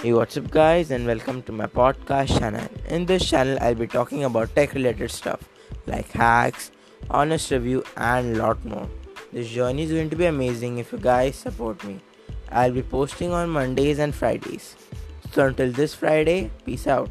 Hey, what's up, guys, and welcome to my podcast channel. In this channel, I'll be talking about tech related stuff like hacks, honest review, and lot more. This journey is going to be amazing if you guys support me. I'll be posting on Mondays and Fridays. So, until this Friday, peace out.